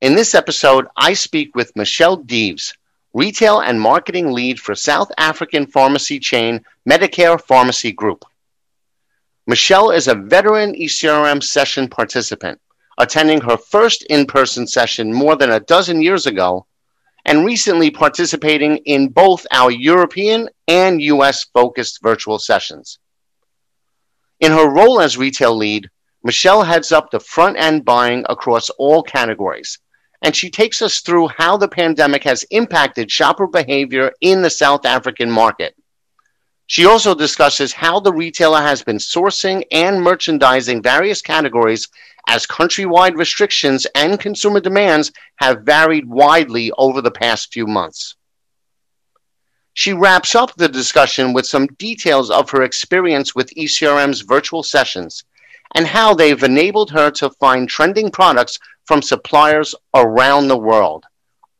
In this episode, I speak with Michele Deeves, Retail and Marketing Lead for South African pharmacy chain Medicare Pharmacy Group. Michele is a veteran ECRM session participant, attending her first in person session more than a dozen years ago, and recently participating in both our European and US focused virtual sessions. In her role as retail lead, Michele heads up the front end buying across all categories, and she takes us through how the pandemic has impacted shopper behavior in the South African market. She also discusses how the retailer has been sourcing and merchandising various categories as countrywide restrictions and consumer demands have varied widely over the past few months. She wraps up the discussion with some details of her experience with ECRM's virtual sessions and how they've enabled her to find trending products from suppliers around the world,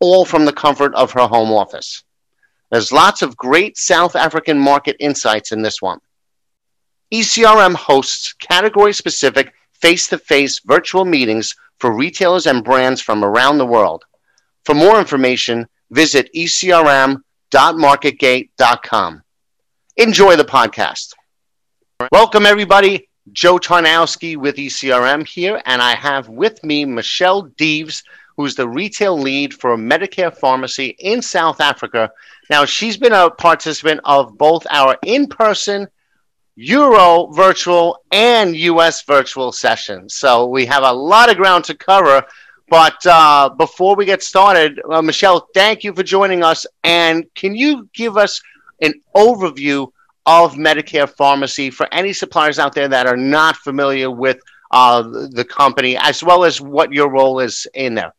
all from the comfort of her home office. There's lots of great South African market insights in this one. ECRM hosts category specific face to face virtual meetings for retailers and brands from around the world. For more information, visit ecrm.marketgate.com. Enjoy the podcast. Welcome, everybody. Joe Tarnowski with ECRM here, and I have with me Michele Deeves, who's the retail lead for Medicare Pharmacy in South Africa. Now, she's been a participant of both our in person, Euro virtual, and US virtual sessions. So we have a lot of ground to cover. But uh, before we get started, uh, Michele, thank you for joining us. And can you give us an overview of Medicare pharmacy for any suppliers out there that are not familiar with uh, the company, as well as what your role is in there.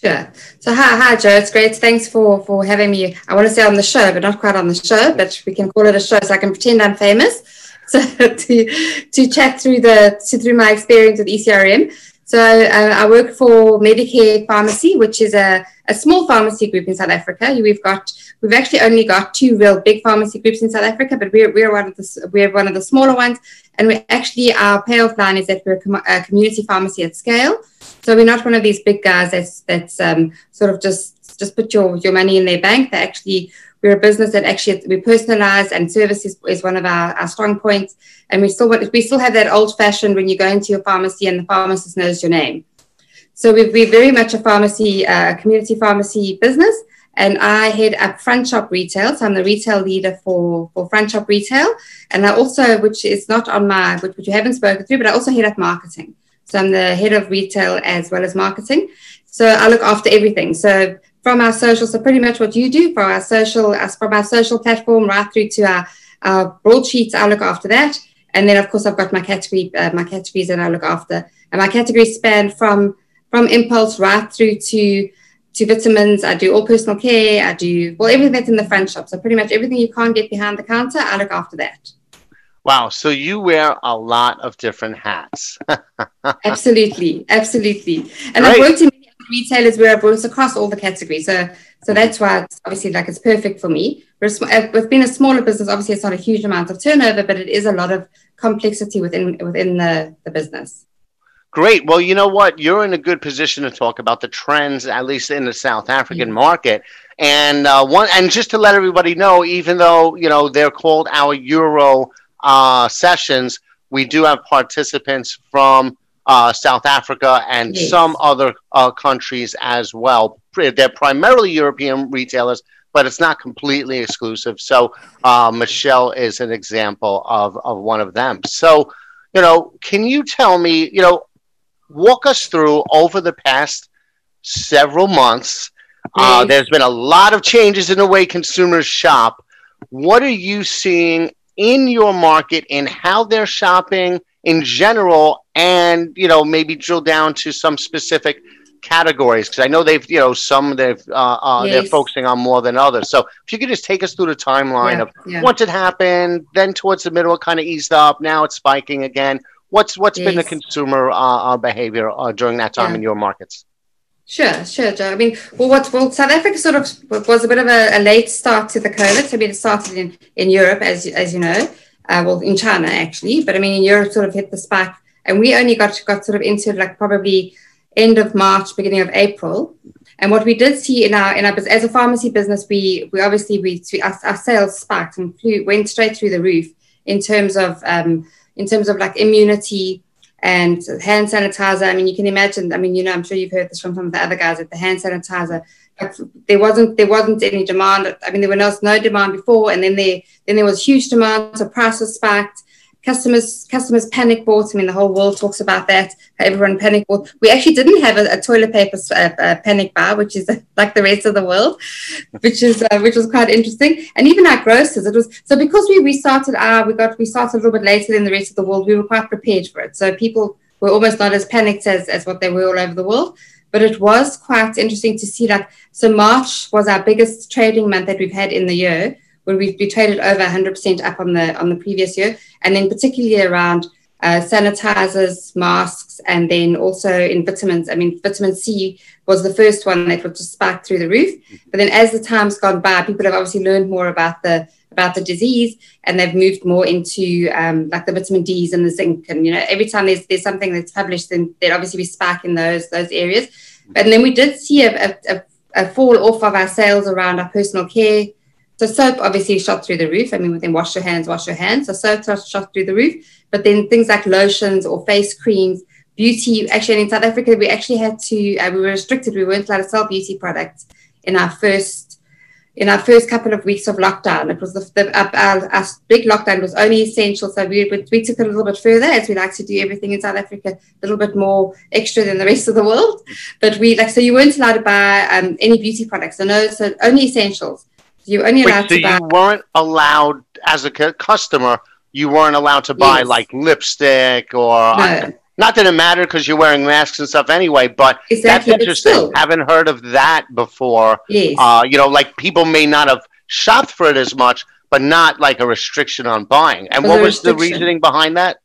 Sure. So hi, hi, Joe. It's great. Thanks for for having me. I want to say on the show, but not quite on the show. But we can call it a show, so I can pretend I'm famous. So to to chat through the to, through my experience with ECRM. So uh, I work for Medicare Pharmacy, which is a, a small pharmacy group in South Africa. We've got we've actually only got two real big pharmacy groups in South Africa, but we're, we're one of the we're one of the smaller ones. And we actually our payoff line is that we're a, com- a, community pharmacy at scale. So we're not one of these big guys that's that's um, sort of just just put your your money in their bank. They actually we're a business that actually we personalize and service is, one of our, our strong points. And we still we still have that old fashioned when you go into your pharmacy and the pharmacist knows your name. So we're, we're very much a pharmacy, uh, community pharmacy business. And I head up front shop retail. So I'm the retail leader for, for front shop retail. And I also, which is not on my, which, which you haven't spoken through, but I also head up marketing. So I'm the head of retail as well as marketing. So I look after everything. So from our social, so pretty much what you do for our social, as from our social platform right through to our, our broadsheets, I look after that. And then of course I've got my category, uh, my categories that I look after. And my categories span from from impulse right through to to vitamins. I do all personal care. I do well everything that's in the front shop. So pretty much everything you can't get behind the counter, I look after that. Wow. So you wear a lot of different hats. absolutely. Absolutely. And Great. I've worked in retailers where I've worked across all the categories. So, so that's why it's obviously like it's perfect for me. Uh, with being a smaller business, obviously it's not a huge amount of turnover, but it is a lot of complexity within within the, the business. Great. Well, you know what? You're in a good position to talk about the trends, at least in the South African market. And uh, one, and just to let everybody know, even though you know they're called our Euro uh, sessions, we do have participants from uh, South Africa, and yes. some other uh, countries as well. They're primarily European retailers, but it's not completely exclusive. So uh, Michele is an example of, of one of them. So, you know, can you tell me, you know, walk us through over the past several months? Uh, there's been a lot of changes in the way consumers shop. What are you seeing in your market in how they're shopping in general and you know maybe drill down to some specific categories because I know they've you know some they've uh, uh, yes. they're focusing on more than others. So if you could just take us through the timeline yeah, of yeah. once it happened, then towards the middle it kind of eased up. Now it's spiking again. What's what's yes. been the consumer uh, uh behavior uh, during that time yeah. in your markets? Sure, sure, Joe. I mean, well, what well, South Africa sort of was a bit of a, a late start to the COVID. I mean, it started in in Europe, as as you know, uh, well, in China actually, but I mean, in Europe, sort of hit the spike and we only got got sort of into like probably end of March, beginning of April. And what we did see in our in our as a pharmacy business, we we obviously we, our, our sales spiked and flew, went straight through the roof in terms of um, in terms of like immunity and hand sanitizer. I mean, you can imagine. I mean, you know, I'm sure you've heard this from some of the other guys that the hand sanitizer. There wasn't there wasn't any demand. I mean, there was no demand before, and then there then there was huge demand. So prices spiked customers customers panic bought. I mean, the whole world talks about that. Everyone panic bought. We actually didn't have a, a toilet paper panic bar, which is like the rest of the world, which is uh, which was quite interesting. And even our grocers, it was so because we restarted our we got we started a little bit later than the rest of the world. We were quite prepared for it. So people were almost not as panicked as as what they were all over the world. But it was quite interesting to see that. So March was our biggest trading month that we've had in the year where we've we traded over 100% up on the on the previous year, and then particularly around uh, sanitizers, masks, and then also in vitamins. I mean, vitamin C was the first one that was just spiked through the roof. But then as the time's gone by, people have obviously learned more about the about the disease and they've moved more into um, like the vitamin D's and the zinc. And you know, every time there's there's something that's published, then there obviously be spike in those those areas. And then we did see a, a, a fall off of our sales around our personal care so soap obviously shot through the roof. I mean, within wash your hands, wash your hands. So soap shot through the roof. But then things like lotions or face creams, beauty. Actually, in South Africa, we actually had to. Uh, we were restricted. We weren't allowed to sell beauty products in our first in our first couple of weeks of lockdown. It was the, the our, our, big lockdown was only essential. So we, we took it a little bit further as we like to do everything in South Africa, a little bit more extra than the rest of the world. But we like, so you weren't allowed to buy um, any beauty products. So no, so only essentials. You only allowed so to buy. you weren't allowed as a customer. You weren't allowed to buy yes. like lipstick or. No. Not that it mattered because you're wearing masks and stuff anyway, but exactly, that's interesting. Haven't heard of that before. Yes. Uh, you know, like people may not have shopped for it as much, but not like a restriction on buying. And what was the reasoning behind that?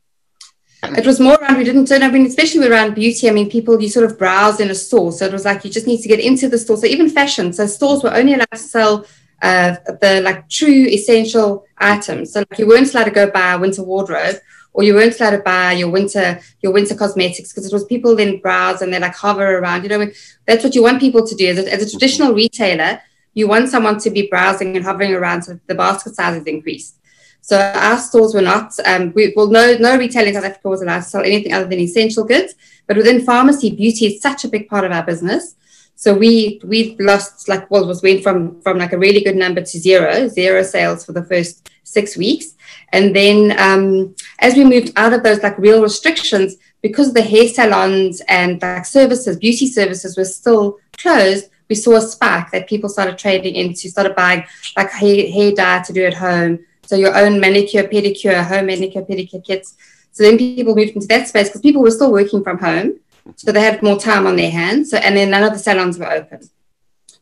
It was more around we didn't turn. I mean, especially around beauty. I mean, people you sort of browse in a store, so it was like you just need to get into the store. So even fashion, so stores were only allowed to sell uh, the like true essential items. So like you weren't allowed to go buy a winter wardrobe or you weren't allowed to buy your winter your winter cosmetics because it was people then browse and they like hover around. You know, that's what you want people to do. As a, as a traditional retailer, you want someone to be browsing and hovering around so the basket size is increased. So our stores were not. Um, we, well, no, no retailer in South Africa was allowed to sell anything other than essential goods. But within pharmacy, beauty is such a big part of our business. So we we've lost like well was went from from like a really good number to zero zero sales for the first six weeks, and then um, as we moved out of those like real restrictions because the hair salons and like services beauty services were still closed, we saw a spike that people started trading into started buying like hair, hair dye to do at home, so your own manicure pedicure home manicure pedicure kits. So then people moved into that space because people were still working from home so they had more time on their hands. So, and then none of the salons were open.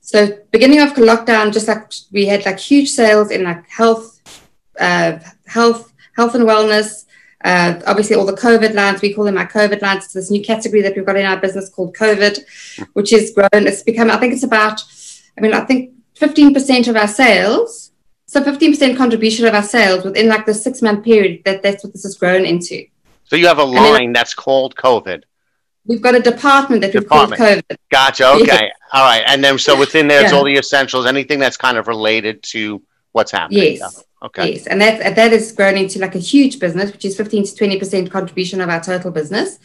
So beginning of lockdown, just like we had like huge sales in like health, uh, health, health and wellness. Uh, obviously, all the COVID lines, we call them our COVID lines. It's this new category that we've got in our business called COVID, which has grown. It's become, I think it's about, I mean, I think 15% of our sales, so 15% contribution of our sales within like the six month period, that, that's what this has grown into. So you have a line then, that's called COVID. We've got a department that department. we've called COVID. Gotcha. Okay. All right. And then so within there, it's yeah. all the essentials, anything that's kind of related to what's happening. Yes. Okay. Yes, and that that has grown into like a huge business, which is 15 to 20 percent contribution of our total business.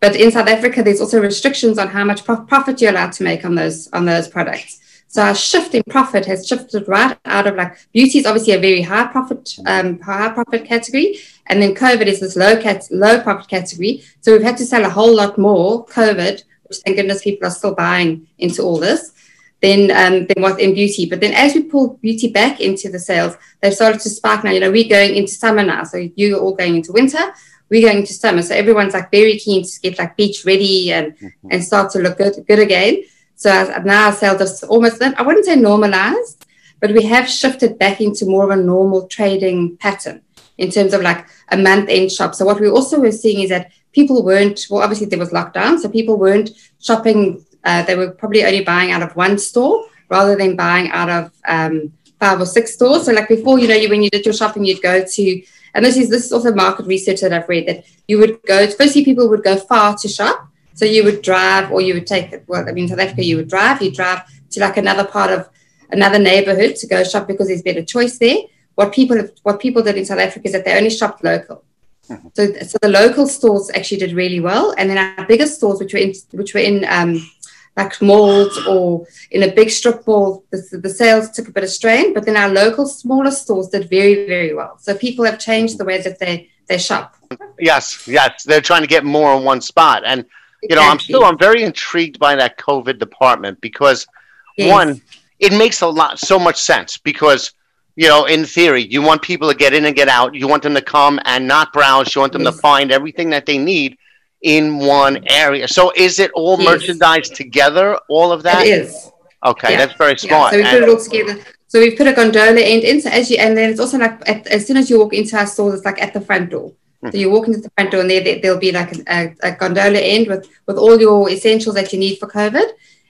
But in South Africa, there's also restrictions on how much profit you're allowed to make on those on those products. So our shift in profit has shifted right out of like beauty is obviously a very high profit um, high profit category, and then COVID is this low cat, low profit category. So we've had to sell a whole lot more COVID, which thank goodness people are still buying into all this, than, um, than what in beauty. But then as we pull beauty back into the sales, they've started to spark now. You know, we're going into summer now. So you're all going into winter. We're going into summer. So everyone's like very keen to get like beach ready and, mm-hmm. and start to look good, good again. So now our sales are almost, I wouldn't say normalized, but we have shifted back into more of a normal trading pattern in terms of like a month end shop. So what we also were seeing is that people weren't, well, obviously there was lockdown, so people weren't shopping. Uh, they were probably only buying out of one store rather than buying out of um, five or six stores. So like before, you know, you, when you did your shopping, you'd go to, and this is this is also market research that I've read that you would go. Firstly, people would go far to shop. So you would drive, or you would take it. Well, I mean, South Africa, you would drive. You drive to like another part of another neighborhood to go shop because there's better choice there. What people what people did in South Africa is that they only shopped local. Mm-hmm. So, so the local stores actually did really well, and then our biggest stores, which were in which were in um, like malls or in a big strip mall, the, the sales took a bit of strain. But then our local smaller stores did very very well. So people have changed the way that they they shop. Yes, yes, they're trying to get more in one spot, and you know, I'm still I'm very intrigued by that COVID department because yes. one, it makes a lot so much sense because you know, in theory, you want people to get in and get out. You want them to come and not browse. You want them yes. to find everything that they need in one area. So is it all yes. merchandise together, all of that? It is. Okay, yeah. that's very smart. Yeah. So we put it all together. So we've put a gondola end in. So as you, and then it's also like at, as soon as you walk into our store, it's like at the front door. So you walk into the front door and there, there will be like a, a, gondola end with, with all your essentials that you need for COVID.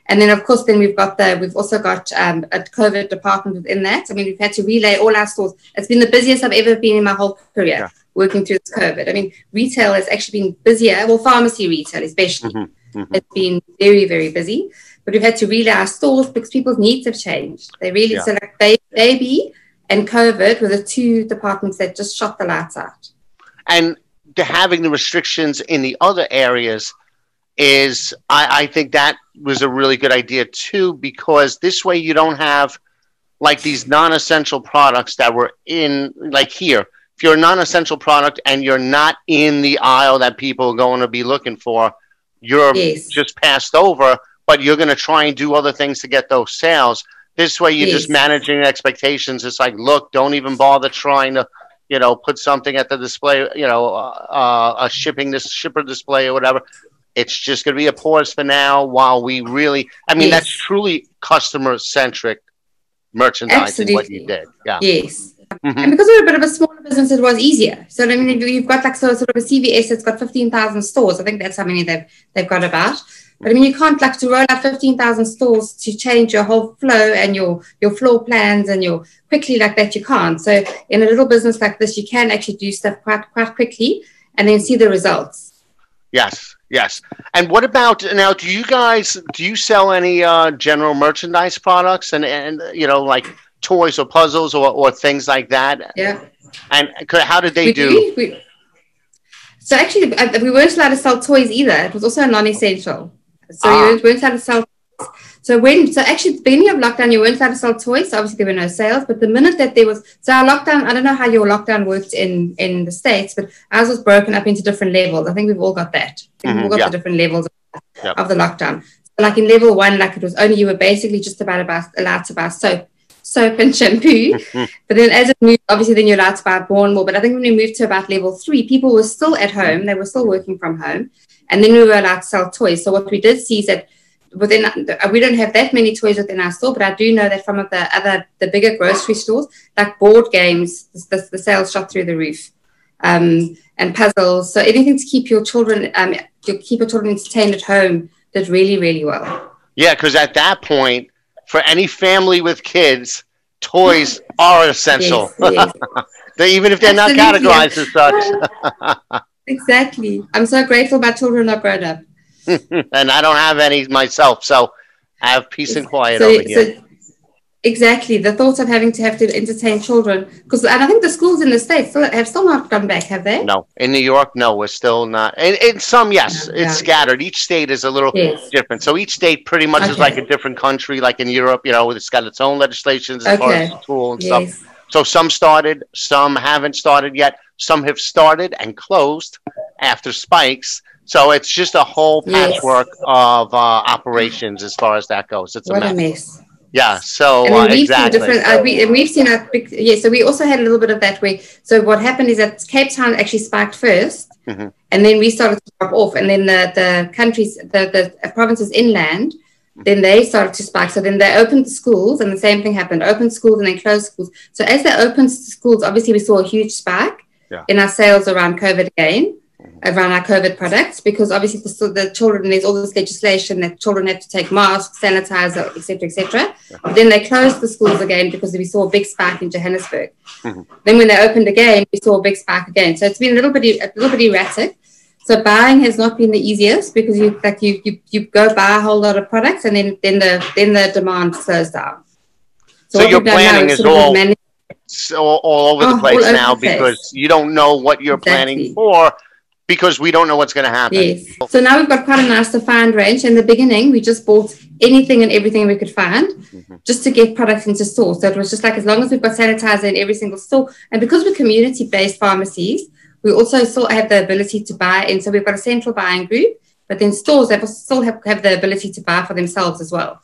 And then, of course, then we've got the we've also got um, a COVID department within that. I mean, we've had to relay all our stores. It's been the busiest I've ever been in my whole career yeah. working through this COVID. I mean, retail has actually been busier. Well, pharmacy retail especially, mm-hmm. Mm-hmm. it's been very very busy. But we've had to relay our stores because people's needs have changed. They really yeah. so like baby and COVID were the two departments that just shot the lights out and to having the restrictions in the other areas is I, I think that was a really good idea too because this way you don't have like these non-essential products that were in like here if you're a non-essential product and you're not in the aisle that people are going to be looking for you're yes. just passed over but you're going to try and do other things to get those sales this way you're yes. just managing expectations it's like look don't even bother trying to you know, put something at the display, you know, uh, a shipping this shipper display or whatever. It's just going to be a pause for now while we really. I mean, yes. that's truly customer centric merchandising. Absolutely. What you did, yeah. Yes. Mm-hmm. And because we're a bit of a smaller business, it was easier. So I mean, you've got like so, sort of a CVS that's got fifteen thousand stores. I think that's how many they've they've got about. But I mean, you can't like to roll out 15,000 stores to change your whole flow and your, your floor plans and your quickly like that. You can't. So in a little business like this, you can actually do stuff quite, quite quickly and then see the results. Yes. Yes. And what about now? Do you guys, do you sell any uh, general merchandise products and, and, you know, like toys or puzzles or, or things like that? Yeah. And how did they we do? do we, so actually, we weren't allowed to sell toys either. It was also non-essential. So ah. you weren't allowed to sell. So when so actually the beginning of lockdown you weren't allowed to sell toys. So obviously there were no sales. But the minute that there was so our lockdown, I don't know how your lockdown worked in in the states, but ours was broken up into different levels. I think we've all got that. Mm-hmm, we've all got yeah. the different levels of, yep. of the lockdown. So like in level one, like it was only you were basically just about, about allowed to buy soap soap and shampoo. but then as it moved, obviously then you're allowed to buy more and more. But I think when we moved to about level three, people were still at home. They were still working from home. And then we were allowed to sell toys. So what we did see is that within we don't have that many toys within our store, but I do know that from the other the bigger grocery stores, like board games, the, the sales shot through the roof. Um, and puzzles. So anything to keep your children um, to keep your children entertained at home did really, really well. Yeah, because at that point, for any family with kids, toys are essential. Yes, yes. they, even if they're Absolutely. not categorized as such. Exactly. I'm so grateful my children are grown up. and I don't have any myself, so I have peace and quiet so, over here. So, exactly. The thought of having to have to entertain children, because and I think the schools in the states still, have still not gone back, have they? No, in New York, no, we're still not. In, in some, yes, it's yeah. scattered. Each state is a little yes. different. So each state pretty much okay. is like a different country, like in Europe. You know, it's got its own legislations as okay. far as and yes. stuff. So some started, some haven't started yet. Some have started and closed after spikes. So it's just a whole patchwork yes. of uh, operations as far as that goes. It's what a mess. mess. Yeah. So and uh, we've exactly. Seen different, uh, we, and we've seen a big yeah. So we also had a little bit of that way. So what happened is that Cape Town actually spiked 1st mm-hmm. and then we started to drop off, and then the the countries, the the provinces inland then they started to spike. So then they opened the schools, and the same thing happened. Opened schools and then closed schools. So as they opened schools, obviously we saw a huge spike yeah. in our sales around COVID again, mm-hmm. around our COVID products, because obviously the, the, children, there's all this legislation that children have to take masks, sanitizer, etc., etc. Yeah. Then they closed the schools again because we saw a big spike in Johannesburg. Mm-hmm. Then when they opened again, we saw a big spike again. So it's been a little bit a little bit erratic. So buying has not been the easiest because you like you you, you go buy a whole lot of products and then then the then the demand slows down. So, so your planning is all, all, all over the oh, place now the place. because you don't know what you're exactly. planning for because we don't know what's going to happen. Yes. So now we've got quite a nice defined range. In the beginning, we just bought anything and everything we could find mm-hmm. just to get products into stores. So it was just like as long as we've got sanitizer in every single store, and because we're community based pharmacies, we also still have the ability to buy. And so we've got a central buying group, but then stores have still have, have the ability to buy for themselves as well.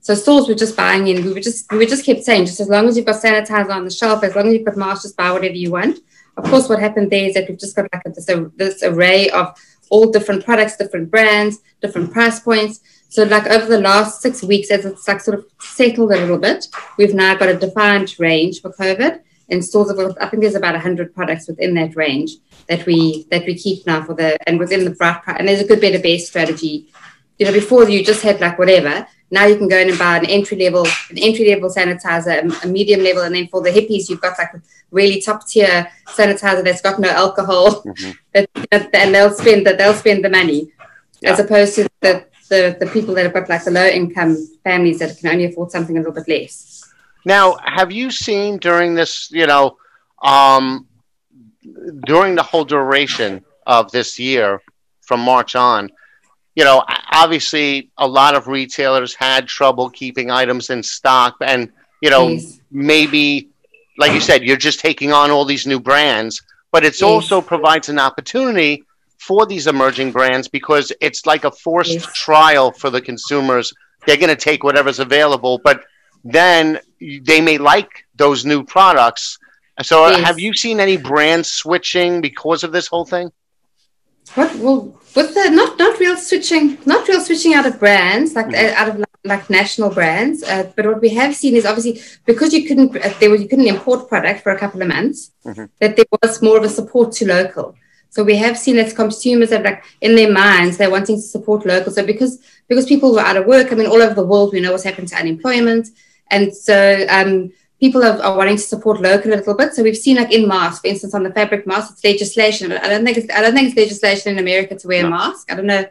So stores were just buying in. We were just we were just kept saying, just as long as you've got sanitizer on the shelf, as long as you've got masks, just buy whatever you want. Of course, what happened there is that we've just got like this, this array of all different products, different brands, different price points. So like over the last six weeks, as it's like sort of settled a little bit, we've now got a defined range for COVID. And stores of I think there's about 100 products within that range that we that we keep now for the and within the bright and there's a good better base strategy. You know, before you just had like whatever, now you can go in and buy an entry level, an entry level sanitizer, a medium level, and then for the hippies, you've got like a really top tier sanitizer that's got no alcohol, mm-hmm. and they'll spend the, they'll spend the money, yeah. as opposed to the, the the people that have got like the low income families that can only afford something a little bit less. Now, have you seen during this, you know, um, during the whole duration of this year, from March on? You know, obviously a lot of retailers had trouble keeping items in stock and, you know, maybe like you said, you're just taking on all these new brands, but it also provides an opportunity for these emerging brands because it's like a forced trial for the consumers. They're going to take whatever's available, but then they may like those new products. So, uh, have you seen any brands switching because of this whole thing? What well with the not not real switching not real switching out of brands like mm-hmm. out of like, national brands uh, but what we have seen is obviously because you couldn't uh, there was you couldn't import product for a couple of months mm-hmm. that there was more of a support to local so we have seen as consumers have like in their minds they're wanting to support local so because because people were out of work i mean all over the world we know what's happened to unemployment and so um, people are, are, wanting to support local a little bit. So we've seen like in masks, for instance, on the fabric mask, it's legislation. I don't think it's, I don't think it's legislation in America to wear no. a mask. I don't know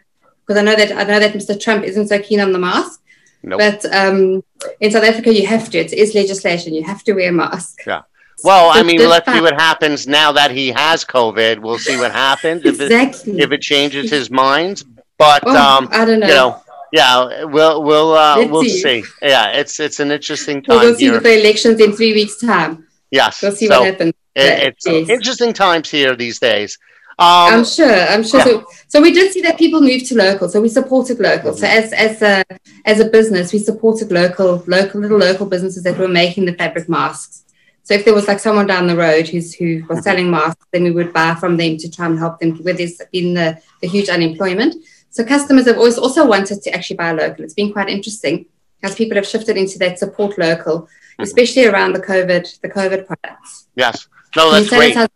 because I know that I know that Mr. Trump isn't so keen on the mask. Nope. But um, in South Africa, you have to. It is legislation. You have to wear a mask. Yeah. Well, so I mean, let's see what happens now that he has COVID. We'll see what happens exactly. if it if it changes his mind. But oh, um, I don't know. You know yeah, we'll we'll uh, we'll see. see. Yeah, it's it's an interesting time. We'll see the elections in three weeks' time. Yes, we'll see so what happens. It, it's yes. interesting times here these days. Um, I'm sure. I'm sure. Yeah. So, so we did see that people moved to local. So we supported local. So as as a as a business, we supported local local little local businesses that were making the fabric masks. So if there was like someone down the road who's who was selling masks, then we would buy from them to try and help them with this been the, the huge unemployment. So customers have always also wanted to actually buy local. It's been quite interesting as people have shifted into that support local, mm-hmm. especially around the COVID, the COVID products. Yes. No, that's great. where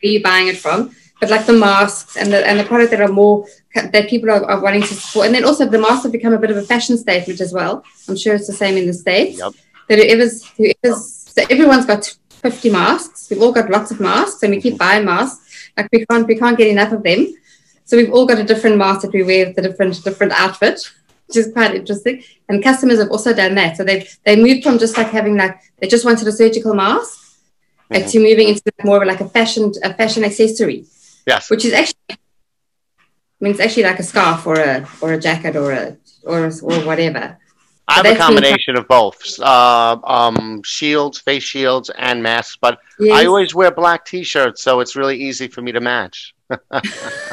you buying it from? But like the masks and the and the product that are more that people are, are wanting to support, and then also the masks have become a bit of a fashion statement as well. I'm sure it's the same in the states. Yep. That whoever's whoever's so everyone's got 50 masks. We've all got lots of masks, and we keep buying masks. Like we can't we can't get enough of them. So we've all got a different mask that we wear with a different different outfit, which is quite interesting. And customers have also done that. So they've they moved from just like having like they just wanted a surgical mask mm-hmm. to moving into more of like a fashion a fashion accessory. Yes. Which is actually I mean it's actually like a scarf or a or a jacket or a or or whatever. I have a combination of both uh, um, shields, face shields, and masks, but yes. I always wear black t shirts, so it's really easy for me to match.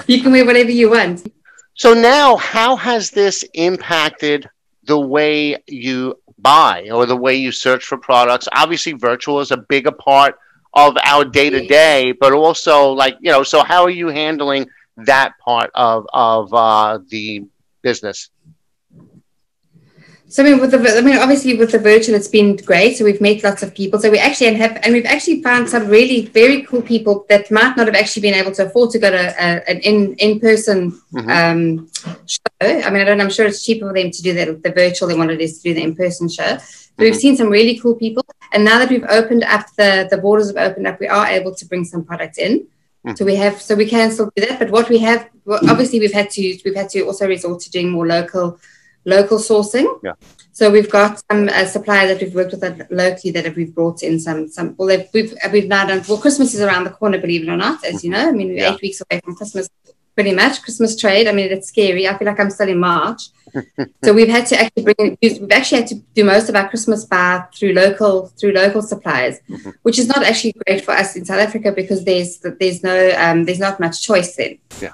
You can wear whatever you want. So, now how has this impacted the way you buy or the way you search for products? Obviously, virtual is a bigger part of our day to day, but also, like, you know, so how are you handling that part of, of uh, the business? So I mean, with the I mean, obviously with the virtual, it's been great. So we've met lots of people. So we actually and have and we've actually found some really very cool people that might not have actually been able to afford to go to a, an in in person mm-hmm. um, show. I mean, I don't. I'm sure it's cheaper for them to do that the virtual than what it is to do the in person show. But mm-hmm. we've seen some really cool people, and now that we've opened up the the borders have opened up, we are able to bring some products in. Mm. So we have, so we can still do that. But what we have, well, obviously, we've had to, we've had to also resort to doing more local, local sourcing. Yeah. So we've got some uh, suppliers that we've worked with locally that we've brought in some, some. Well, we've we've now done. Well, Christmas is around the corner, believe it or not, as you know. I mean, we're yeah. eight weeks away from Christmas pretty much Christmas trade. I mean, it's scary. I feel like I'm still in March. so we've had to actually bring. We've actually had to do most of our Christmas buy through local through local suppliers, mm-hmm. which is not actually great for us in South Africa because there's there's no um, there's not much choice then. Yeah.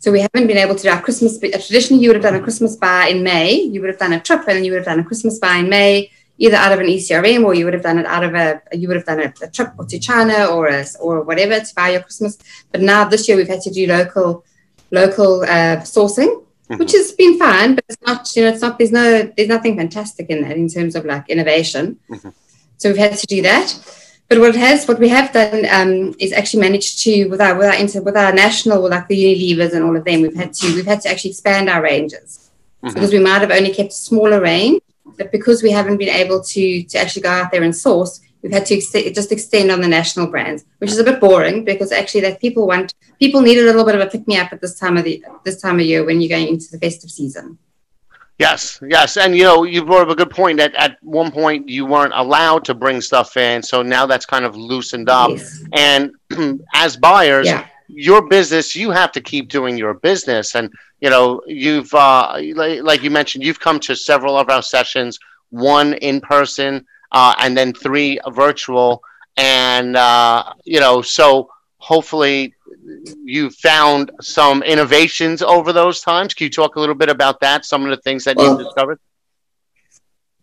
So we haven't been able to do our Christmas. Traditionally, you would have done a Christmas buy in May. You would have done a trip, and then you would have done a Christmas buy in May, either out of an ECRM or you would have done it out of a. You would have done a, a trip to China or a, or whatever to buy your Christmas. But now this year we've had to do local local uh, sourcing, mm-hmm. which has been fine, but it's not, you know, it's not, there's no, there's nothing fantastic in that in terms of like innovation. Mm-hmm. So we've had to do that. But what has, what we have done um, is actually managed to, with our, with our, inter, with our national, with like the Unilevers and all of them, we've had to, we've had to actually expand our ranges mm-hmm. because we might have only kept a smaller range, but because we haven't been able to, to actually go out there and source, we've had to ex- just extend on the national brands, which is a bit boring because actually that people want people need a little bit of a pick me up at this time of the this time of year when you're going into the festive season. Yes, yes, and you know you brought up a good point that at one point you weren't allowed to bring stuff in, so now that's kind of loosened up. Yes. And as buyers, yeah. your business, you have to keep doing your business, and you know you've uh, like, like you mentioned, you've come to several of our sessions, one in person uh, and then three virtual. And, uh, you know, so hopefully you found some innovations over those times. Can you talk a little bit about that? Some of the things that well, you've discovered?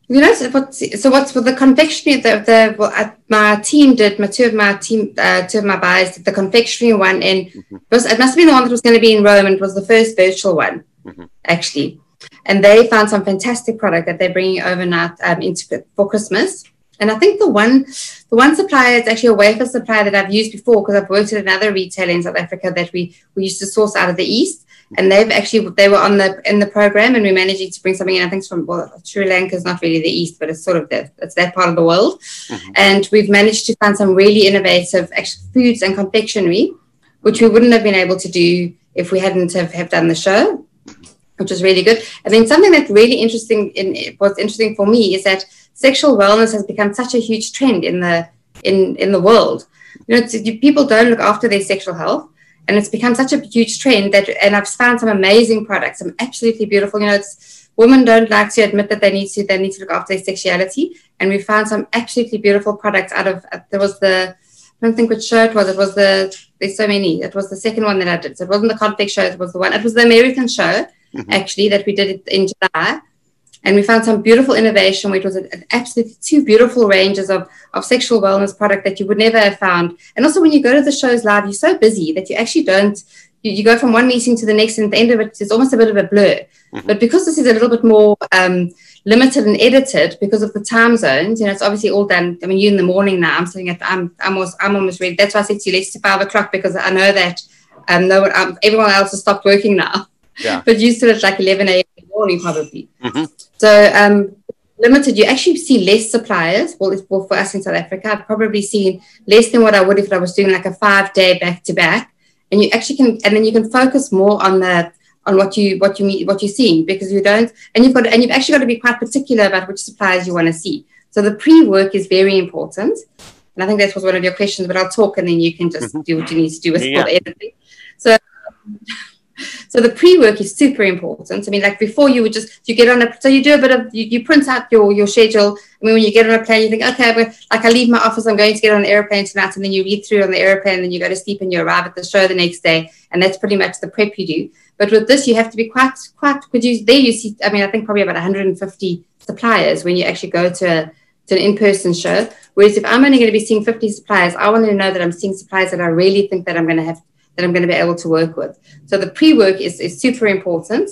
You know, so what's, so what's with the confectionery that the well, my team did, my two of my team, uh, two of my buyers did the confectionery one, and mm-hmm. it, was, it must have been the one that was going to be in Rome, and it was the first virtual one, mm-hmm. actually and they found some fantastic product that they're bringing overnight um, into for Christmas. And I think the one, the one supplier is actually a wafer supplier that I've used before because I've worked at another retailer in South Africa that we we used to source out of the east, and they've actually they were on the in the program, and we managed to bring something in. I think it's from well, Sri Lanka is not really the east, but it's sort of the it's that part of the world, mm-hmm. and we've managed to find some really innovative foods and confectionery, which we wouldn't have been able to do if we hadn't have, have done the show which is really good. I mean, something that's really interesting in what's interesting for me is that sexual wellness has become such a huge trend in the in in the world. You know, people don't look after their sexual health, and it's become such a huge trend that. And I've found some amazing products, some absolutely beautiful. You know, it's women don't like to admit that they need to they need to look after their sexuality, and we found some absolutely beautiful products out of. There was the I don't think which show it was. It was the there's so many. It was the second one that I did. So it wasn't the conflict show. It was the one. It was the American show mm-hmm. actually that we did it in July. And we found some beautiful innovation, which was an absolutely two beautiful ranges of, of sexual wellness product that you would never have found. And also, when you go to the shows live, you're so busy that you actually don't, you, you go from one meeting to the next, and at the end of it, it's almost a bit of a blur. Mm-hmm. But because this is a little bit more um, limited and edited because of the time zones, you know, it's obviously all done. I mean, you in the morning now, I'm sitting at, I'm, I'm, almost, I'm almost ready. That's why I said to you, let's to five o'clock because I know that um, no one, um, everyone else has stopped working now. Yeah. but you still at like 11 a.m. morning, probably. Mm-hmm. So, um, limited, you actually see less suppliers. Well, well, for us in South Africa, I've probably seen less than what I would if I was doing like a five day back to back. And you actually can, and then you can focus more on the on what you what you meet what you're seeing because you don't and you've got and you've actually got to be quite particular about which suppliers you want to see. So the pre-work is very important. And I think that was one of your questions, but I'll talk and then you can just mm-hmm. do what you need to do with yeah. editing. So so the pre-work is super important. I mean, like before you would just you get on a so you do a bit of you, you print out your your schedule. I mean, when you get on a plane, you think, okay, but like I leave my office, I'm going to get on an airplane tonight, and then you read through on the airplane, and then you go to sleep, and you arrive at the show the next day, and that's pretty much the prep you do. But with this, you have to be quite quite. Could you there you see? I mean, I think probably about 150 suppliers when you actually go to a, to an in-person show. Whereas if I'm only going to be seeing 50 suppliers, I want to know that I'm seeing suppliers that I really think that I'm going to have that I'm going to be able to work with. So the pre-work is, is super important.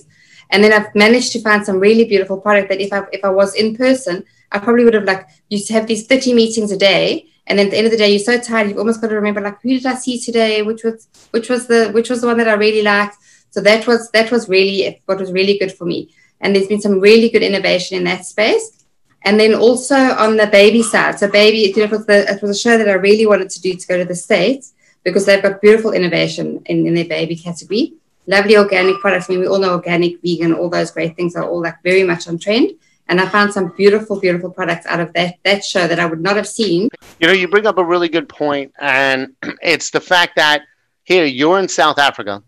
And then I've managed to find some really beautiful product that if I if I was in person, I probably would have like used to have these 30 meetings a day. And then at the end of the day, you're so tired, you've almost got to remember like who did I see today? Which was which was the which was the one that I really liked. So that was that was really what was really good for me. And there's been some really good innovation in that space. And then also on the baby side, so baby, it was the it was a show that I really wanted to do to go to the States because they've got beautiful innovation in, in their baby category. Lovely organic products. I mean, we all know organic, vegan, all those great things are all like very much on trend. And I found some beautiful, beautiful products out of that that show that I would not have seen. You know, you bring up a really good point, and it's the fact that here you're in South Africa.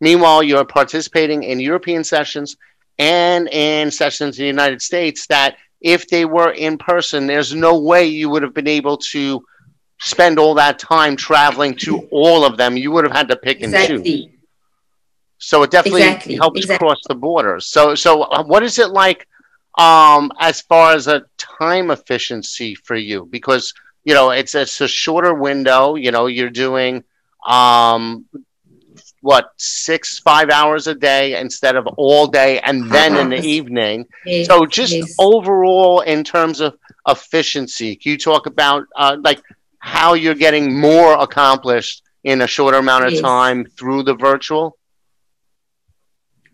Meanwhile, you're participating in European sessions and in sessions in the United States that if they were in person, there's no way you would have been able to spend all that time traveling to all of them. You would have had to pick exactly. and choose. So it definitely exactly. helps exactly. cross the borders. So, so uh, what is it like um, as far as a time efficiency for you? Because you know it's it's a shorter window. You know, you're doing um, what six five hours a day instead of all day and then in the evening yes, so just yes. overall in terms of efficiency can you talk about uh, like how you're getting more accomplished in a shorter amount of yes. time through the virtual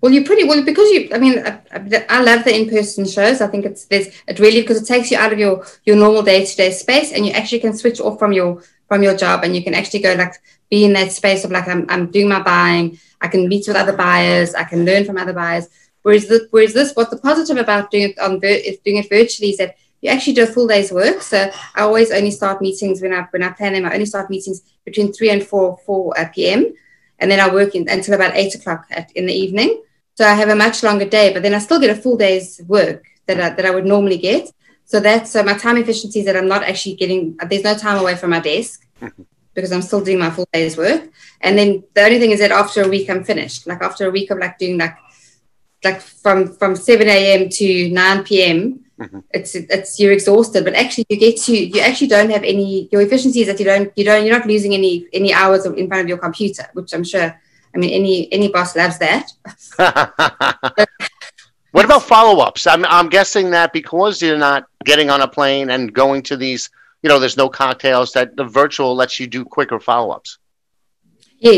well, you're pretty well because you. I mean, I, I love the in-person shows. I think it's there's it really because it takes you out of your your normal day-to-day space, and you actually can switch off from your from your job, and you can actually go like be in that space of like I'm, I'm doing my buying i can meet with other buyers i can learn from other buyers whereas this, whereas this what's the positive about doing it on is doing it virtually is that you actually do a full day's work so i always only start meetings when i when i plan them i only start meetings between 3 and 4 4 uh, p.m and then i work in, until about 8 o'clock at, in the evening so i have a much longer day but then i still get a full day's work that I, that I would normally get so that's so my time efficiency is that i'm not actually getting there's no time away from my desk because I'm still doing my full day's work. And then the only thing is that after a week I'm finished. Like after a week of like doing like like from from 7 a.m. to 9 p.m. Mm-hmm. It's it's you're exhausted, but actually you get to you actually don't have any your efficiency is that you don't you don't you're not losing any any hours in front of your computer, which I'm sure I mean any any boss loves that. what about follow-ups? I'm I'm guessing that because you're not getting on a plane and going to these you know, there's no cocktails that the virtual lets you do quicker follow-ups. Yeah,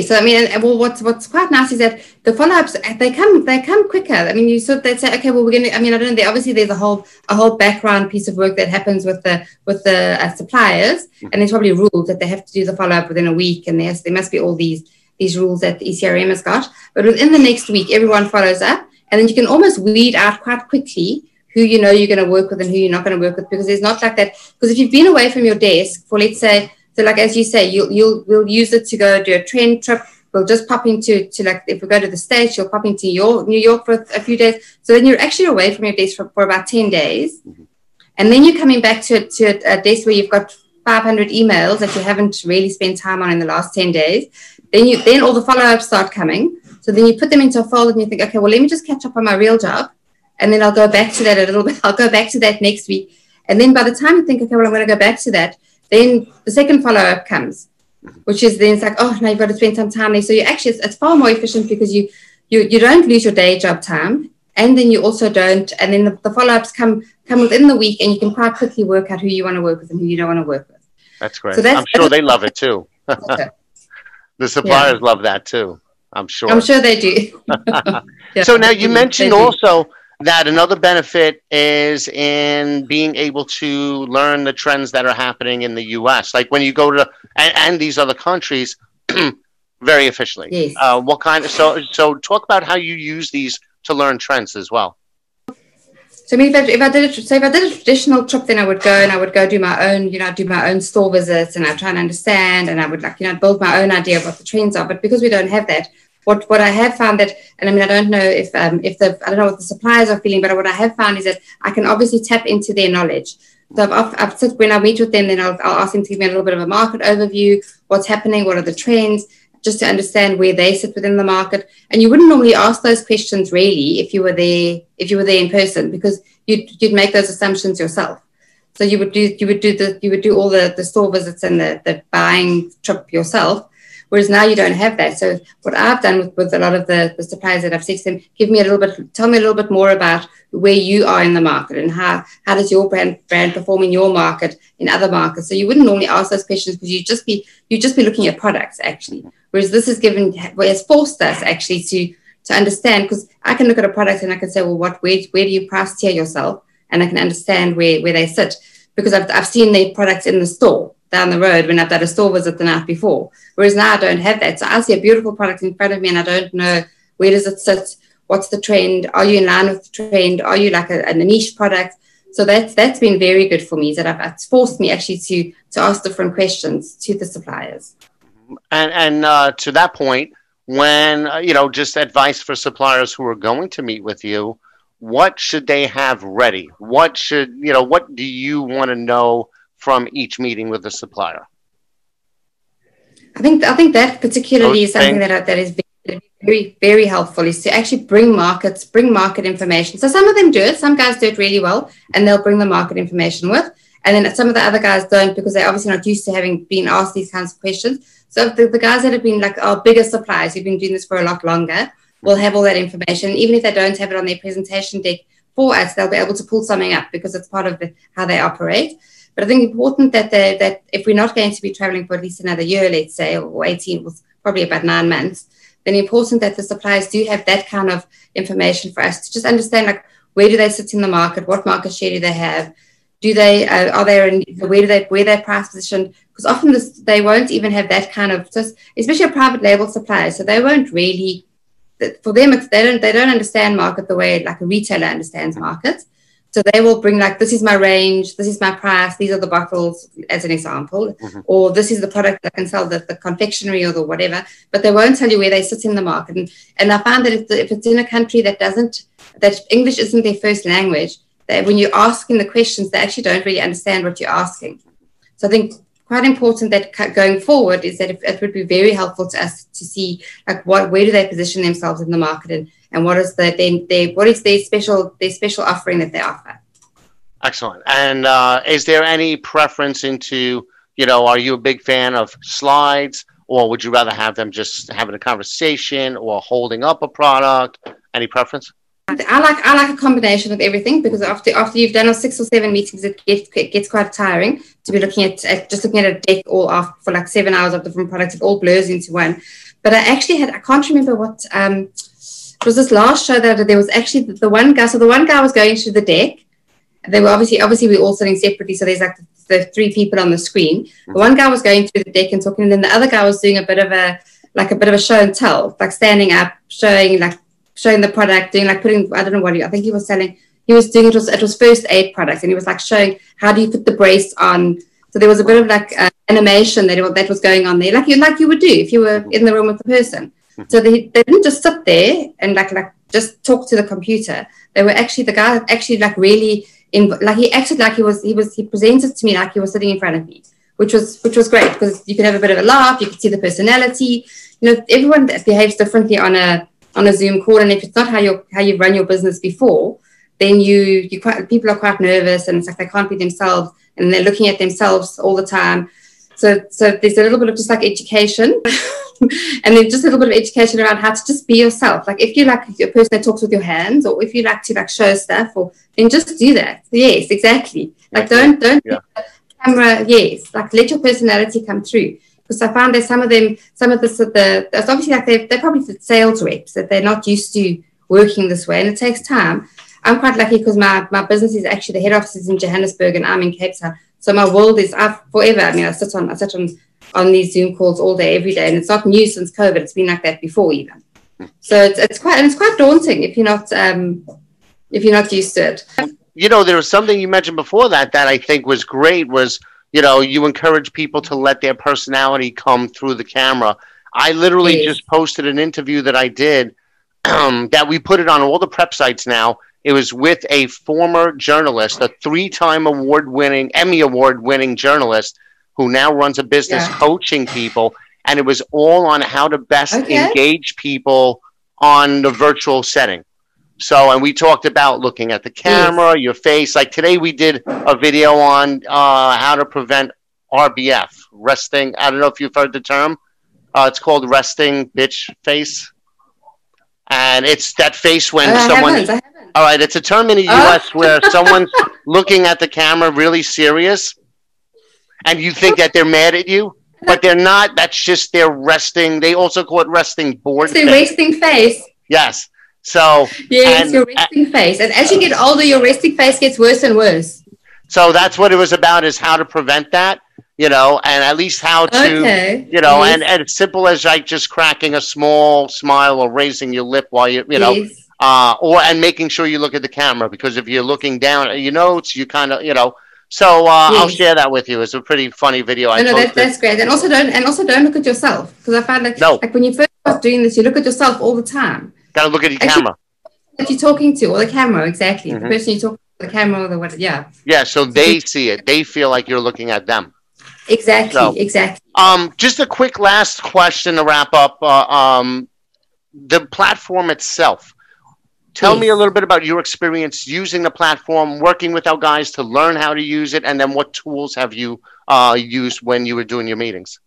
so I mean, well, what's what's quite nice is that the follow-ups they come they come quicker. I mean, you sort they say, okay, well, we're gonna. I mean, I don't know. They, obviously, there's a whole a whole background piece of work that happens with the with the uh, suppliers, mm-hmm. and there's probably rules that they have to do the follow-up within a week, and there's there must be all these these rules that the ECRM has got. But within the next week, everyone follows up, and then you can almost weed out quite quickly who you know you're going to work with and who you're not going to work with because it's not like that. Because if you've been away from your desk for, let's say, so like as you say, you'll you'll we'll use it to go do a train trip. We'll just pop into to like if we go to the states, you'll pop into your New York for a few days. So then you're actually away from your desk for, for about ten days, mm-hmm. and then you're coming back to to a desk where you've got 500 emails that you haven't really spent time on in the last 10 days. Then you then all the follow ups start coming. So then you put them into a folder and you think, okay, well, let me just catch up on my real job and then I'll go back to that a little bit. I'll go back to that next week. And then by the time you think, okay, well, I'm going to go back to that, then the second follow up comes, which is then it's like, oh, now you've got to spend some time there. So you actually, it's, it's far more efficient because you, you, you don't lose your day job time. And then you also don't, and then the, the follow ups come come within the week, and you can quite quickly work out who you want to work with and who you don't want to work with. That's great. So that's, I'm sure they love it too. the suppliers yeah. love that too. I'm sure. I'm sure they do. yeah, so now you mentioned also that another benefit is in being able to learn the trends that are happening in the US. Like when you go to and, and these other countries very efficiently. Yes. Uh, what kind of so so talk about how you use these to learn trends as well. So I mean, if I, if I did it, so if I did a traditional trip, then I would go and I would go do my own, you know, do my own store visits and I try and understand and I would like, you know, build my own idea of what the trends are. But because we don't have that, what what I have found that, and I mean, I don't know if um, if the I don't know what the suppliers are feeling, but what I have found is that I can obviously tap into their knowledge. So I've, I've, I've when I meet with them, then I'll, I'll ask them to give me a little bit of a market overview, what's happening, what are the trends, just to understand where they sit within the market. And you wouldn't normally ask those questions really if you were there if you were there in person because you'd you'd make those assumptions yourself. So you would do you would do the you would do all the, the store visits and the, the buying trip yourself Whereas now you don't have that. So what I've done with, with a lot of the, the suppliers that I've said to them, give me a little bit, tell me a little bit more about where you are in the market and how, how does your brand brand perform in your market in other markets. So you wouldn't normally ask those questions because you just be you just be looking at products actually. Whereas this is given well, it's forced us actually to to understand because I can look at a product and I can say, well, what where, where do you price tier yourself? And I can understand where, where they sit because I've, I've seen their products in the store down the road when I've done a store visit the night before. Whereas now I don't have that. So I see a beautiful product in front of me and I don't know where does it sit, what's the trend, are you in line with the trend, are you like a, a niche product? So that's that's been very good for me. That I've, it's forced me actually to to ask different questions to the suppliers. And and uh, to that point, when uh, you know, just advice for suppliers who are going to meet with you, what should they have ready? What should you know? What do you want to know from each meeting with the supplier? I think I think that particularly oh, is something that that is very very helpful is to actually bring markets, bring market information. So some of them do it. Some guys do it really well, and they'll bring the market information with. And then some of the other guys don't because they're obviously not used to having been asked these kinds of questions. So the, the guys that have been like our bigger suppliers who've been doing this for a lot longer will have all that information. Even if they don't have it on their presentation deck for us, they'll be able to pull something up because it's part of the, how they operate. But I think important that they, that if we're not going to be traveling for at least another year, let's say, or 18, was probably about nine months, then important that the suppliers do have that kind of information for us to just understand like where do they sit in the market, what market share do they have, do they uh, are they in, where do they where their price position because often this, they won't even have that kind of just especially a private label supplier so they won't really for them they don't they don't understand market the way like a retailer understands market so they will bring like this is my range this is my price these are the bottles as an example mm-hmm. or this is the product that can sell the, the confectionery or the whatever but they won't tell you where they sit in the market and, and i find that if, if it's in a country that doesn't that english isn't their first language that when you're asking the questions, they actually don't really understand what you're asking. So I think quite important that going forward is that it would be very helpful to us to see like what where do they position themselves in the market and, and what is the then their what is their special their special offering that they offer. Excellent. And uh, is there any preference into you know are you a big fan of slides or would you rather have them just having a conversation or holding up a product? Any preference? I like I like a combination of everything because after after you've done six or seven meetings, it gets it gets quite tiring to be looking at, at just looking at a deck all off for like seven hours of different products. It all blurs into one. But I actually had I can't remember what um it was this last show that there was actually the, the one guy. So the one guy was going through the deck. They were obviously obviously we are all sitting separately. So there's like the, the three people on the screen. The one guy was going through the deck and talking, and then the other guy was doing a bit of a like a bit of a show and tell, like standing up, showing like showing the product, doing like putting, I don't know what he, I think he was selling, he was doing, it was, it was first aid products and he was like showing how do you put the brace on. So there was a bit of like uh, animation that, that was going on there, like you, like you would do if you were in the room with the person. Hmm. So they, they didn't just sit there and like, like just talk to the computer. They were actually, the guy actually like really, in, like he acted like he was, he was, he presented to me like he was sitting in front of me which was which was great because you could have a bit of a laugh, you could see the personality. You know, everyone behaves differently on a on a Zoom call, and if it's not how you how you run your business before, then you you quite people are quite nervous, and it's like they can't be themselves, and they're looking at themselves all the time. So so there's a little bit of just like education. and then just a little bit of education around how to just be yourself. Like if you like a person that talks with your hands, or if you like to like show stuff, or then just do that. Yes, exactly. Like don't don't yeah. camera. Yes, like let your personality come through because I found that some of them, some of the, the it's obviously like they're, they're probably sales reps that they're not used to working this way and it takes time. I'm quite lucky because my, my business is actually the head office is in Johannesburg and I'm in Cape Town. So my world is up forever. I mean, I sit on I sit on on these Zoom calls all day, every day, and it's not new since COVID. It's been like that before even. So it's, it's quite and it's quite daunting if you're not um, if you're not used to it. You know, there was something you mentioned before that that I think was great was you know, you encourage people to let their personality come through the camera. I literally just posted an interview that I did um, that we put it on all the prep sites now. It was with a former journalist, a three time award winning, Emmy award winning journalist who now runs a business yeah. coaching people. And it was all on how to best okay. engage people on the virtual setting. So, and we talked about looking at the camera, yes. your face. Like today, we did a video on uh, how to prevent RBF, resting. I don't know if you've heard the term. Uh, it's called resting bitch face. And it's that face when oh, someone. Haven't, haven't. All right, it's a term in the US oh. where someone's looking at the camera really serious and you think that they're mad at you, but they're not. That's just their resting. They also call it resting board. It's a resting face. Yes. So yes, and, your resting face, and as you get older, your resting face gets worse and worse. So that's what it was about: is how to prevent that. you know, and at least how to, Okay. you know, Yes. and, and it's simple as like just cracking a small smile or raising your lip while you, you know, Yes. uh, or and making sure you look at the camera because if you're looking down at your notes, you kind of, you know. So uh, I'll share that with you. It's a pretty funny video. I No, no, that, that's great. And also don't and also don't look at yourself because I find that No. like when you first start doing this, you look at yourself all the time. Gotta look at your camera. That you're talking to or the camera exactly Mhm. the person you talk to, the camera or the what? Yeah, Yeah, so they see it. They feel like you're looking at them. exactly, So- exactly. Um, just a quick last question to wrap up. Uh, um, the platform itself. Tell me a little bit about your experience using the platform, working with our guys to learn how to use it, and then what tools have you uh, used when you were doing your meetings?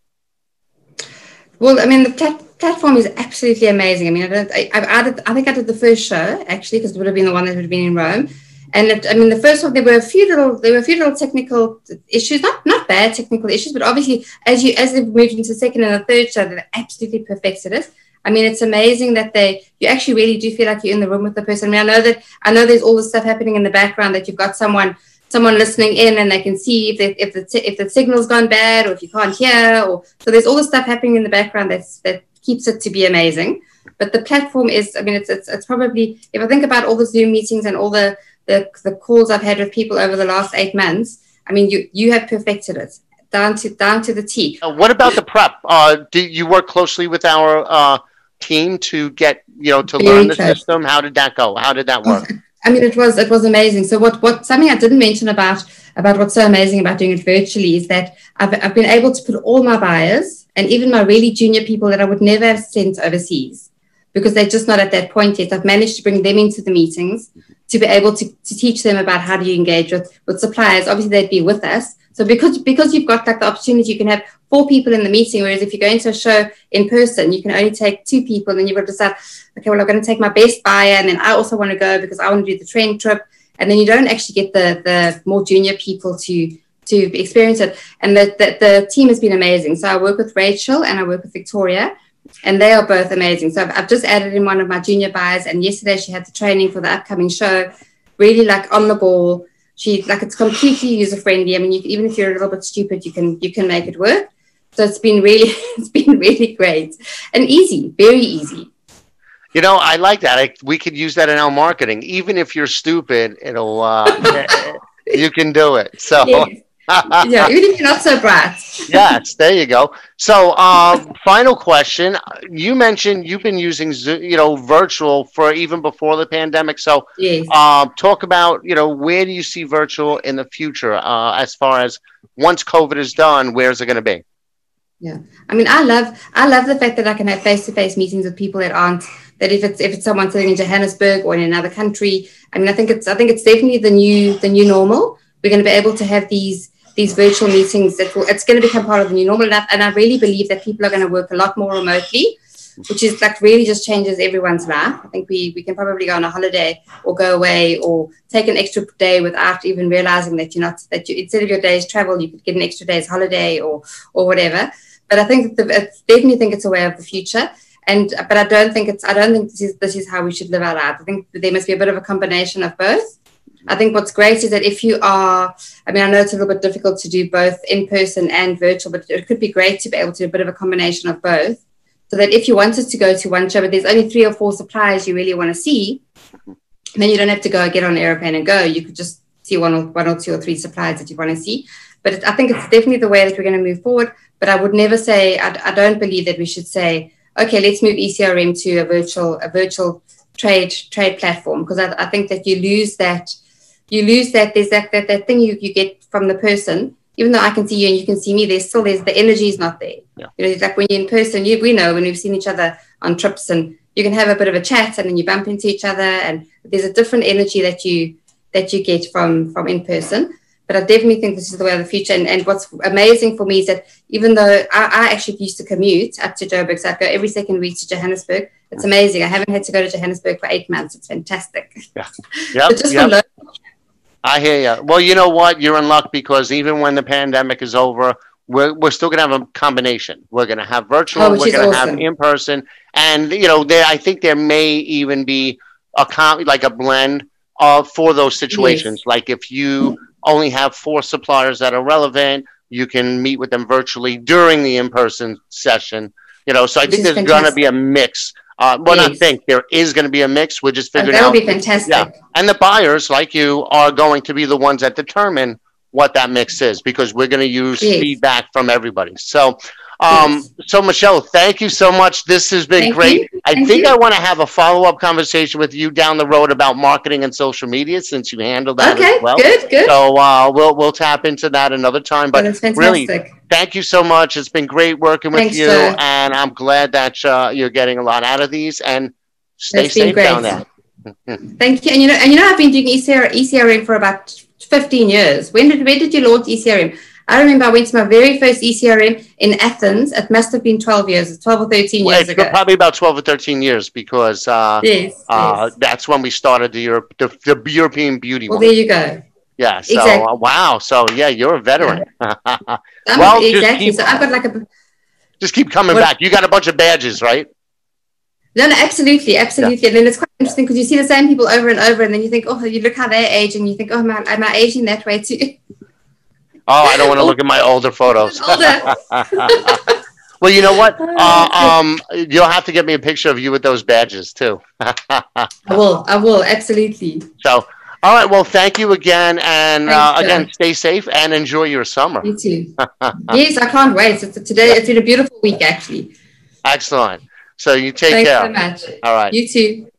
Well, I mean, the plat- platform is absolutely amazing. I mean, I don't. I, I, I, did, I think I did the first show actually because it would have been the one that would have been in Rome. And it, I mean, the first one there were a few little there were a few little technical issues, not not bad technical issues, but obviously as you as they moved into the second and the third show, they absolutely perfected it. I mean, it's amazing that they you actually really do feel like you're in the room with the person. I mean, I know that I know there's all this stuff happening in the background that you've got someone someone listening in and they can see if the, if the if the signal's gone bad or if you can't hear or so there's all this stuff happening in the background that's that keeps it to be amazing. But the platform is, I mean, it's it's, it's probably if I think about all the Zoom meetings and all the, the the calls I've had with people over the last eight months, I mean, you you have perfected it down to down to the T. Uh, what about the prep? Uh, do you work closely with our uh, team to get you know to Very learn the system? How did that go? How did that work? I mean, it was it was amazing. So what what something I didn't mention about about what's so amazing about doing it virtually is that I've I've been able to put all my buyers and even my really junior people that I would never have sent overseas because they're just not at that point yet. I've managed to bring them into the meetings to be able to, to teach them about how do you engage with with suppliers. Obviously, they'd be with us. So because because you've got like the opportunity, you can have four people in the meeting. Whereas if you go into a show in person, you can only take two people, and then you've got to decide, okay, well, I'm going to take my best buyer, and then I also want to go because I want to do the train trip, and then you don't actually get the the more junior people to to experience it. And the, the the team has been amazing. So I work with Rachel and I work with Victoria, and they are both amazing. So I've, I've just added in one of my junior buyers, and yesterday she had the training for the upcoming show, really like on the ball. She like it's completely user friendly. I mean, you, even if you're a little bit stupid, you can you can make it work. So it's been really it's been really great and easy, very easy. You know, I like that. I, we could use that in our marketing. Even if you're stupid, it'll uh, you can do it. So Yes. Yeah, even if you're not so bright. yes, there you go. So, um, final question: You mentioned you've been using, you know, virtual for even before the pandemic. So, Yes. um, talk about, you know, where do you see virtual in the future? Uh, as far as once COVID is done, where's it going to be? Yeah, I mean, I love I love the fact that I can have face to face meetings with people that aren't that if it's if it's someone sitting in Johannesburg or in another country. I mean, I think it's I think it's definitely the new the new normal. We're going to be able to have these these virtual meetings that will it's going to become part of the new normal. And I, and I really believe that people are going to work a lot more remotely, which is like really just changes everyone's life. I think we we can probably go on a holiday or go away or take an extra day without even realizing that you're not that you instead of your day's travel, you could get an extra day's holiday or or whatever but I think the, it's definitely think it's a way of the future. And but I don't think it's I don't think this is this is how we should live our lives. I think there must be a bit of a combination of both. I think what's great is that if you are, I mean, I know it's a little bit difficult to do both in person and virtual, but it could be great to be able to do a bit of a combination of both. So that if you wanted to go to one show, but there's only three or four suppliers you really want to see, then you don't have to go get on an airplane and go. You could just see one or one or two or three suppliers that you want to see. But it, I think it's definitely the way that we're going to move forward. But I would never say I, I don't believe that we should say, okay, let's move ECRM to a virtual a virtual trade trade platform because I, I think that you lose that you lose that there's that that, that thing you, you get from the person. Even though I can see you and you can see me, there's still there's the energy is not there. Yeah. You know, it's like when you're in person, you, we know when we've seen each other on trips and you can have a bit of a chat and then you bump into each other and there's a different energy that you that you get from from in person. But I definitely think this is the way of the future. And, and what's amazing for me is that even though I, I actually used to commute up to Joburg, so I'd go every second week to Johannesburg. It's amazing. I haven't had to go to Johannesburg for eight months. It's fantastic. Yep, But just yep. for I hear you. Well, you know what? You're in luck because even when the pandemic is over, we're, we're still going to have a combination. We're going to have virtual, Oh, we're going to have in person, and you know, there I think there may even be a com- like a blend of for those situations. Like if you only have four suppliers that are relevant, you can meet with them virtually during the in-person session. You know, so I Which think there's going to be a mix. Uh, well, not Yes. think there is going to be a mix. We're just Oh, figuring that out would be fantastic. Yeah. and the buyers like you are going to be the ones that determine what that mix is because we're going to use Yes. feedback from everybody so um so Michele thank you so much this has been Thank great you. i Thank think you. i want to have a follow-up conversation with you down the road about marketing and social media since you handle that Okay, as well good, good. so uh we'll we'll tap into that another time but that's really thank you so much it's been great working with Thanks, you Joe. and i'm glad that uh, you're getting a lot out of these and stay It's safe down there Thank you. And you know, and you know, I've been doing ECR, ECRM for about 15 years. When did when did you launch ECRM? I remember I went to my very first ECRM in Athens. It must have been 12 years, 12 or 13 Well, years ago. probably about 12 or 13 years because uh, Yes. uh, yes. that's when we started the, Europe, the, the European Beauty Well, Month. there you go. Yeah, so exactly. uh, wow. So, yeah, you're a veteran. Um, Well, just exactly. keep- So I've got like a Just keep coming What- back. You got a bunch of badges, right? no, no, absolutely, absolutely. And then it's quite interesting because you see the same people over and over, and then you think, oh, you look how they age, and you think, oh, I, am I aging that way too? Oh, I don't want to look at my older photos. Well, you know what? Uh, um, you'll have to get me a picture of you with those badges too. I will, I will, absolutely. so, all right. Well, thank you again, and uh, again, stay safe and enjoy your summer. You too. yes, I can't wait. It's, today, it's been a beautiful week, actually. Excellent. So you take Thanks care. so much. All right. You too.